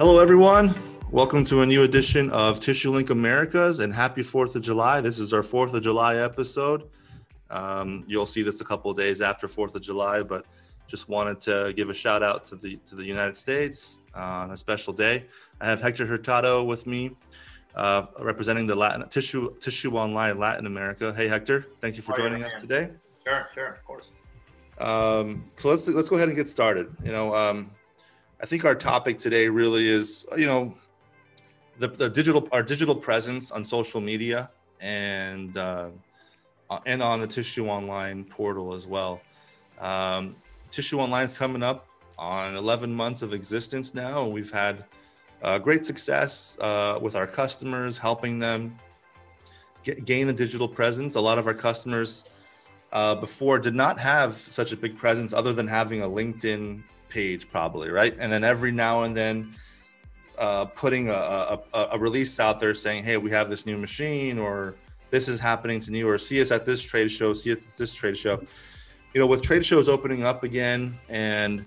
Hello, everyone. Welcome to a new edition of Tissue Link Americas and happy 4th of July. This is our 4th of July episode. Um, you'll see this a couple days after 4th of July, but just wanted to give a shout out to the to the United States on a special day. I have Hector Hurtado with me, uh, representing the Latin Tissue Tissue Online Latin America. Hey, Hector, thank you for joining us today. Sure, sure, of course. Um, so let's let's go ahead and get started. You know, um, I think our topic today really is, you know, the, the digital our digital presence on social media and uh, and on the Tissue Online portal as well. Um, Tissue Online is coming up on 11 months of existence now, and we've had uh, great success uh, with our customers, helping them get, gain a digital presence. A lot of our customers uh, before did not have such a big presence, other than having a LinkedIn page probably right? And then every now and then uh, putting a, a, a, release out there saying hey we have this new machine or this is happening to you or see us at this trade show see us at this trade show. You know with trade shows opening up again and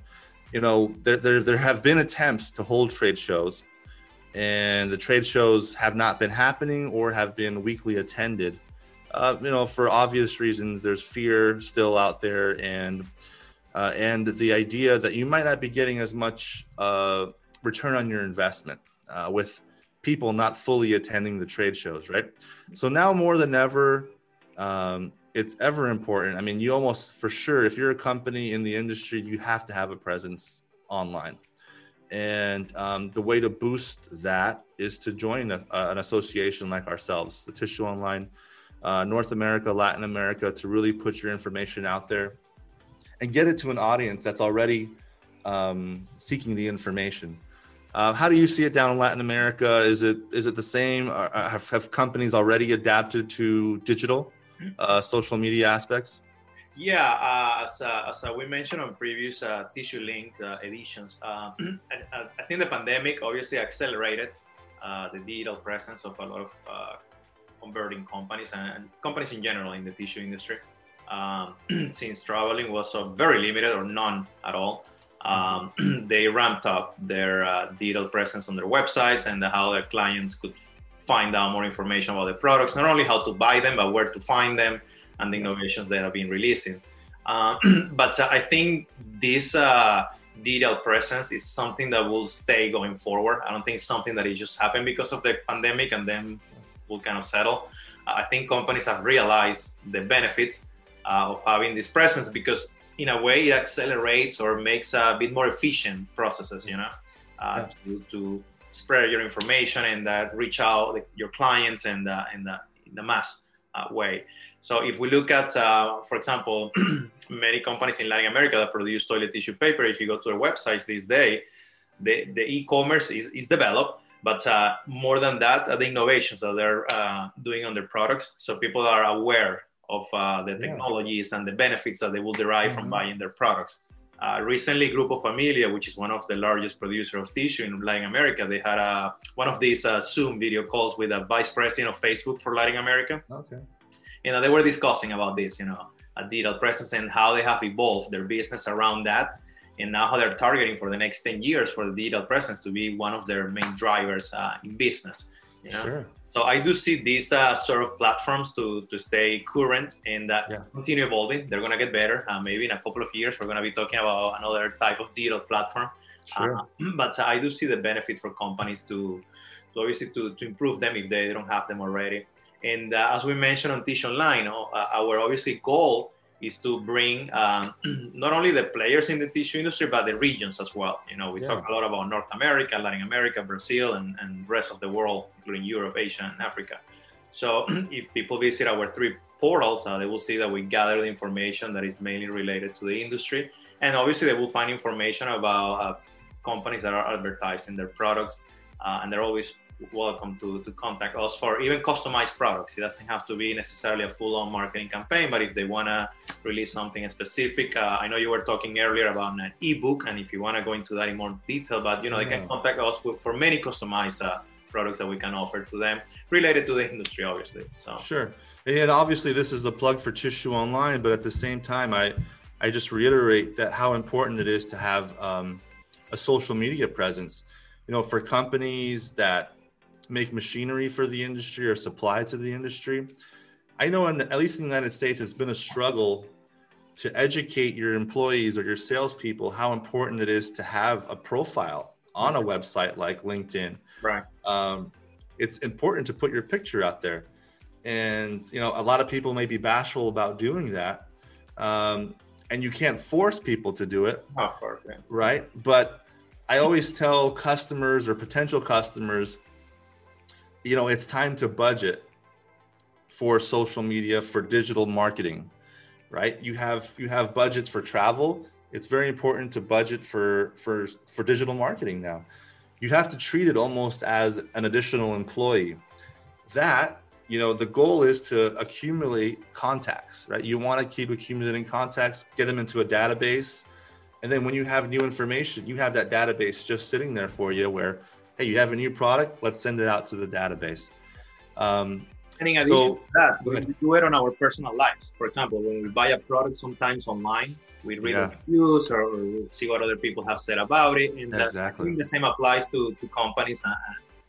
you know there, there, there have been attempts to hold trade shows and the trade shows have not been happening or have been weakly attended. Uh, you know for obvious reasons there's fear still out there and uh, and the idea that you might not be getting as much uh, return on your investment uh, with people not fully attending the trade shows, right? So now more than ever, um, it's ever important. I mean, you almost for sure, if you're a company in the industry, you have to have a presence online. And um, the way to boost that is to join a, an association like ourselves, the Tissue Online uh, North America, Latin America, to really put your information out there and get it to an audience that's already um, seeking the information. Uh, how do you see it down in Latin America? Is it is it the same? Or have, have companies already adapted to digital uh, social media aspects? Yeah, uh, as, uh, as uh, we mentioned on previous uh, tissue linked editions, and, I think the pandemic obviously accelerated the digital presence of a lot of converting companies and companies in general in the tissue industry um, since traveling was uh, very limited or none at all. Um, they ramped up their uh, digital presence on their websites and how their clients could find out more information about the products, not only how to buy them, but where to find them and the innovations that have been releasing. Uh, but uh, I think this uh, digital presence is something that will stay going forward. I don't think it's something that it just happened because of the pandemic and then will kind of settle. I think companies have realized the benefits uh, of having this presence because in a way it accelerates or makes a bit more efficient processes you know uh, yeah. to, to, spread your information and uh, reach out your clients and uh, in the in the mass uh, way so if we look at uh, for example many companies in latin america that produce toilet tissue paper if you go to their websites these days the, the e-commerce is, is developed but uh, more than that, uh, the innovations that they're uh, doing on their products, so people are aware of uh, the technologies yeah. and the benefits that they will derive mm-hmm. from buying their products. Uh, recently, Grupo Familia, which is one of the largest producer of tissue in Latin America, they had a, one of these uh, Zoom video calls with a vice president of Facebook for Latin America. Okay. You know, they were discussing about this, you know, a digital presence and how they have evolved their business around that. And now how they're targeting for the next 10 years for the digital presence to be one of their main drivers uh, in business. You know? Sure. So I do see these uh, sort of platforms to, to stay current and uh, yeah. continue evolving. They're going to get better. Uh, maybe in a couple of years, we're going to be talking about another type of digital platform. Sure. Uh, but I do see the benefit for companies to, to obviously to, to improve them if they don't have them already. And uh, as we mentioned on Tissue Online, uh, our obviously goal is to bring um, not only the players in the tissue industry but the regions as well you know we yeah. talk a lot about north america latin america brazil and, and rest of the world including europe asia and africa so if people visit our three portals uh, they will see that we gather the information that is mainly related to the industry and obviously they will find information about uh, companies that are advertising their products uh, and they're always welcome to, to contact us for even customized products. It doesn't have to be necessarily a full on marketing campaign, but if they want to release something specific, uh, I know you were talking earlier about an ebook, and if you want to go into that in more detail, but you know, they can contact us for many customized uh, products that we can offer to them related to the industry, obviously. So sure. And obviously, this is a plug for Tissue Online, but at the same time, I I just reiterate that how important it is to have um, a social media presence you know, for companies that make machinery for the industry or supply to the industry, I know in at least in the United States, it's been a struggle to educate your employees or your salespeople how important it is to have a profile on a website like LinkedIn. Right. Um, it's important to put your picture out there, and you know a lot of people may be bashful about doing that, um, and you can't force people to do it. Yeah. Right. But I always tell customers or potential customers, you know, it's time to budget for social media for digital marketing right? You have you have budgets for travel. It's very important to budget for for for digital marketing now. You have to treat it almost as an additional employee. That you know the goal is to accumulate contacts right? You want to keep accumulating contacts get them into a database. And then when you have new information you have that database just sitting there for you where hey you have a new product let's send it out to the database um, and in addition so, to that, we do it on our personal lives. For example, when we buy a product sometimes online, we read yeah. reviews or, or, see what other people have said about it. And exactly. That, the same applies to, to companies and,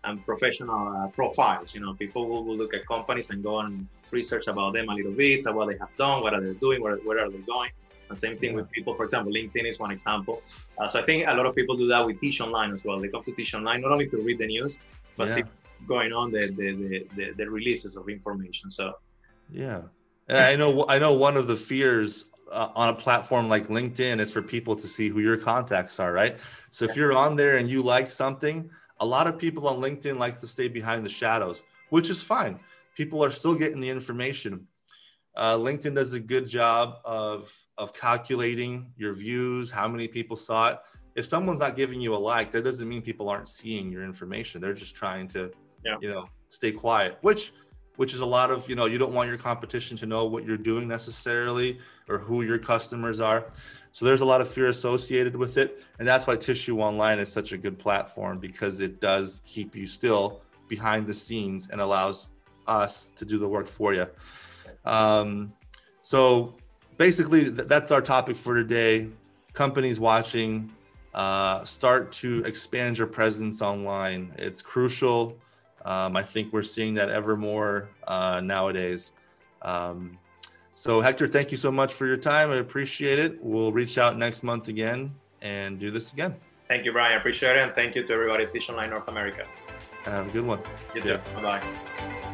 and professional uh, profiles. You know, people will, will, look at companies and go and research about them a little bit, what they have done, what are they doing, where, where are they going. And same thing yeah. with people, for example, LinkedIn is one example. Uh, so I think a lot of people do that with Tissue Online as well. They come to Tissue Online not only to read the news, but yeah. see going on the the, the, the, the releases of information. So yeah, I know I know one of the fears uh, on a platform like LinkedIn is for people to see who your contacts are, right? So if you're on there and you like something, a lot of people on LinkedIn like to stay behind the shadows, which is fine. People are still getting the information. Uh, LinkedIn does a good job of of calculating your views, how many people saw it. If someone's not giving you a like, that doesn't mean people aren't seeing your information. They're just trying to yeah. you know stay quiet which which is a lot of you know you don't want your competition to know what you're doing necessarily or who your customers are so there's a lot of fear associated with it and that's why tissue online is such a good platform because it does keep you still behind the scenes and allows us to do the work for you um, so basically th- that's our topic for today companies watching uh, start to expand your presence online it's crucial um, I think we're seeing that ever more uh, nowadays. Um, so, Hector, thank you so much for your time. I appreciate it. We'll reach out next month again and do this again. Thank you, Brian. I appreciate it. And thank you to everybody at Tissue Online North America. Have a good one. You See too. Bye bye.